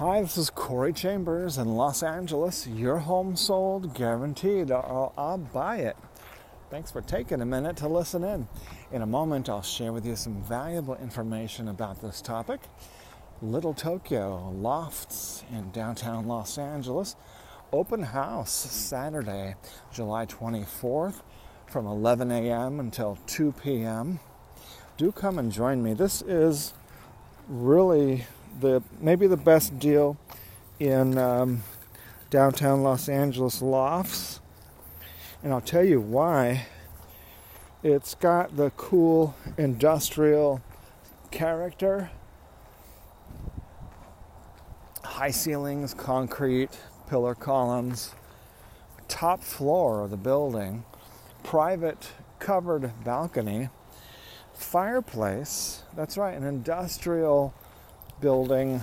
Hi, this is Corey Chambers in Los Angeles. Your home sold guaranteed, or I'll buy it. Thanks for taking a minute to listen in. In a moment, I'll share with you some valuable information about this topic. Little Tokyo Lofts in downtown Los Angeles. Open house Saturday, July 24th from 11 a.m. until 2 p.m. Do come and join me. This is really the maybe the best deal in um, downtown Los Angeles lofts, and I'll tell you why. It's got the cool industrial character, high ceilings, concrete, pillar columns, top floor of the building, private covered balcony, fireplace. That's right, an industrial building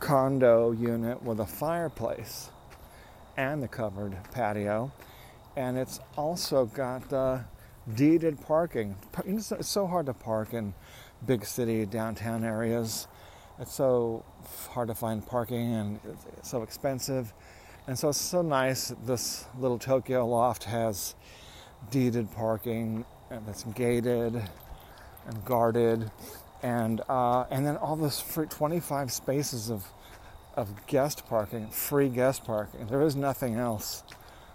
condo unit with a fireplace and the covered patio. And it's also got the deeded parking. It's so hard to park in big city downtown areas. It's so hard to find parking and it's so expensive. And so it's so nice this little Tokyo loft has deeded parking and that's gated and guarded and uh, and then all this free 25 spaces of of guest parking, free guest parking. There is nothing else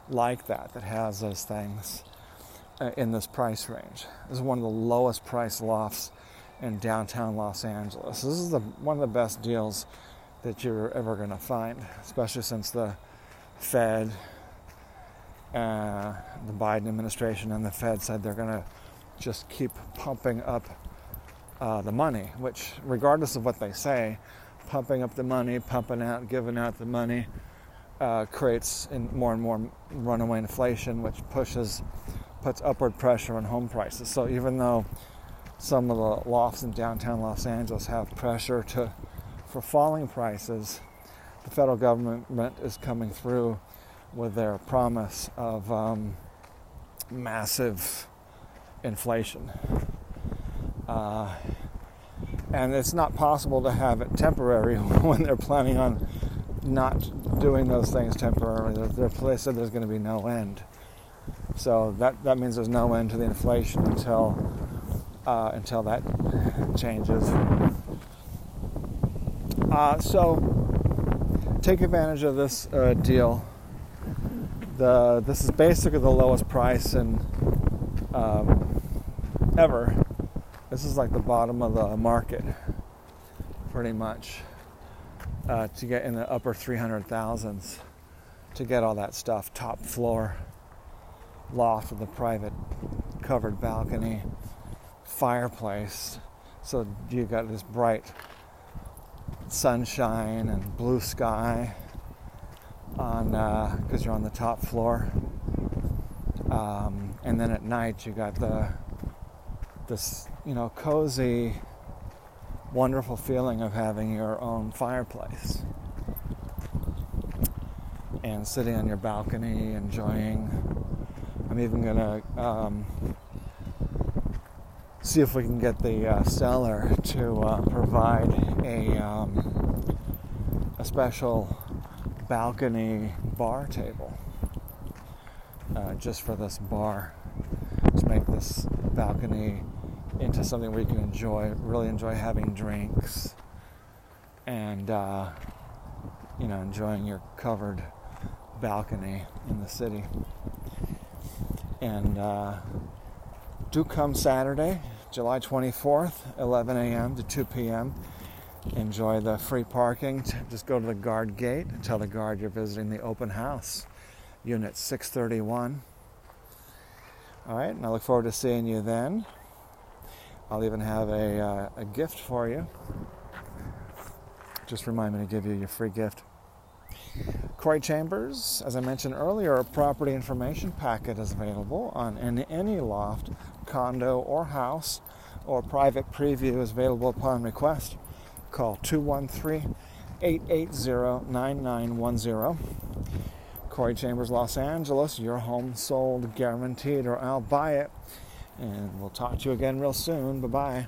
like that that has those things uh, in this price range. This is one of the lowest price lofts in downtown Los Angeles. This is the, one of the best deals that you're ever going to find, especially since the Fed, uh, the Biden administration, and the Fed said they're going to just keep pumping up uh, the money, which, regardless of what they say, pumping up the money, pumping out, giving out the money, uh, creates more and more runaway inflation, which pushes, puts upward pressure on home prices. So even though some of the lofts in downtown Los Angeles have pressure to, for falling prices, the federal government is coming through with their promise of um, massive inflation. Uh, and it's not possible to have it temporary when they're planning on not doing those things temporarily. They said there's going to be no end. So that, that means there's no end to the inflation until uh, until that changes. Uh, so take advantage of this uh, deal. The this is basically the lowest price in um, ever this is like the bottom of the market, pretty much, uh, to get in the upper 300,000s to get all that stuff. Top floor, loft with a private covered balcony, fireplace. So you got this bright sunshine and blue sky on because uh, you're on the top floor. Um, and then at night you got the this you know, cozy, wonderful feeling of having your own fireplace and sitting on your balcony enjoying. I'm even gonna um, see if we can get the uh, seller to uh, provide a um, a special balcony bar table uh, just for this bar to make this balcony into something where you can enjoy, really enjoy having drinks and, uh, you know, enjoying your covered balcony in the city. And uh, do come Saturday, July 24th, 11 a.m. to 2 p.m. Enjoy the free parking. Just go to the guard gate and tell the guard you're visiting the open house, unit 631. All right, and I look forward to seeing you then. I'll even have a, uh, a gift for you. Just remind me to give you your free gift. Corey Chambers, as I mentioned earlier, a property information packet is available on any, any loft, condo, or house, or private preview is available upon request. Call 213 880 9910. Corey Chambers, Los Angeles, your home sold guaranteed, or I'll buy it. And we'll talk to you again real soon. Bye bye.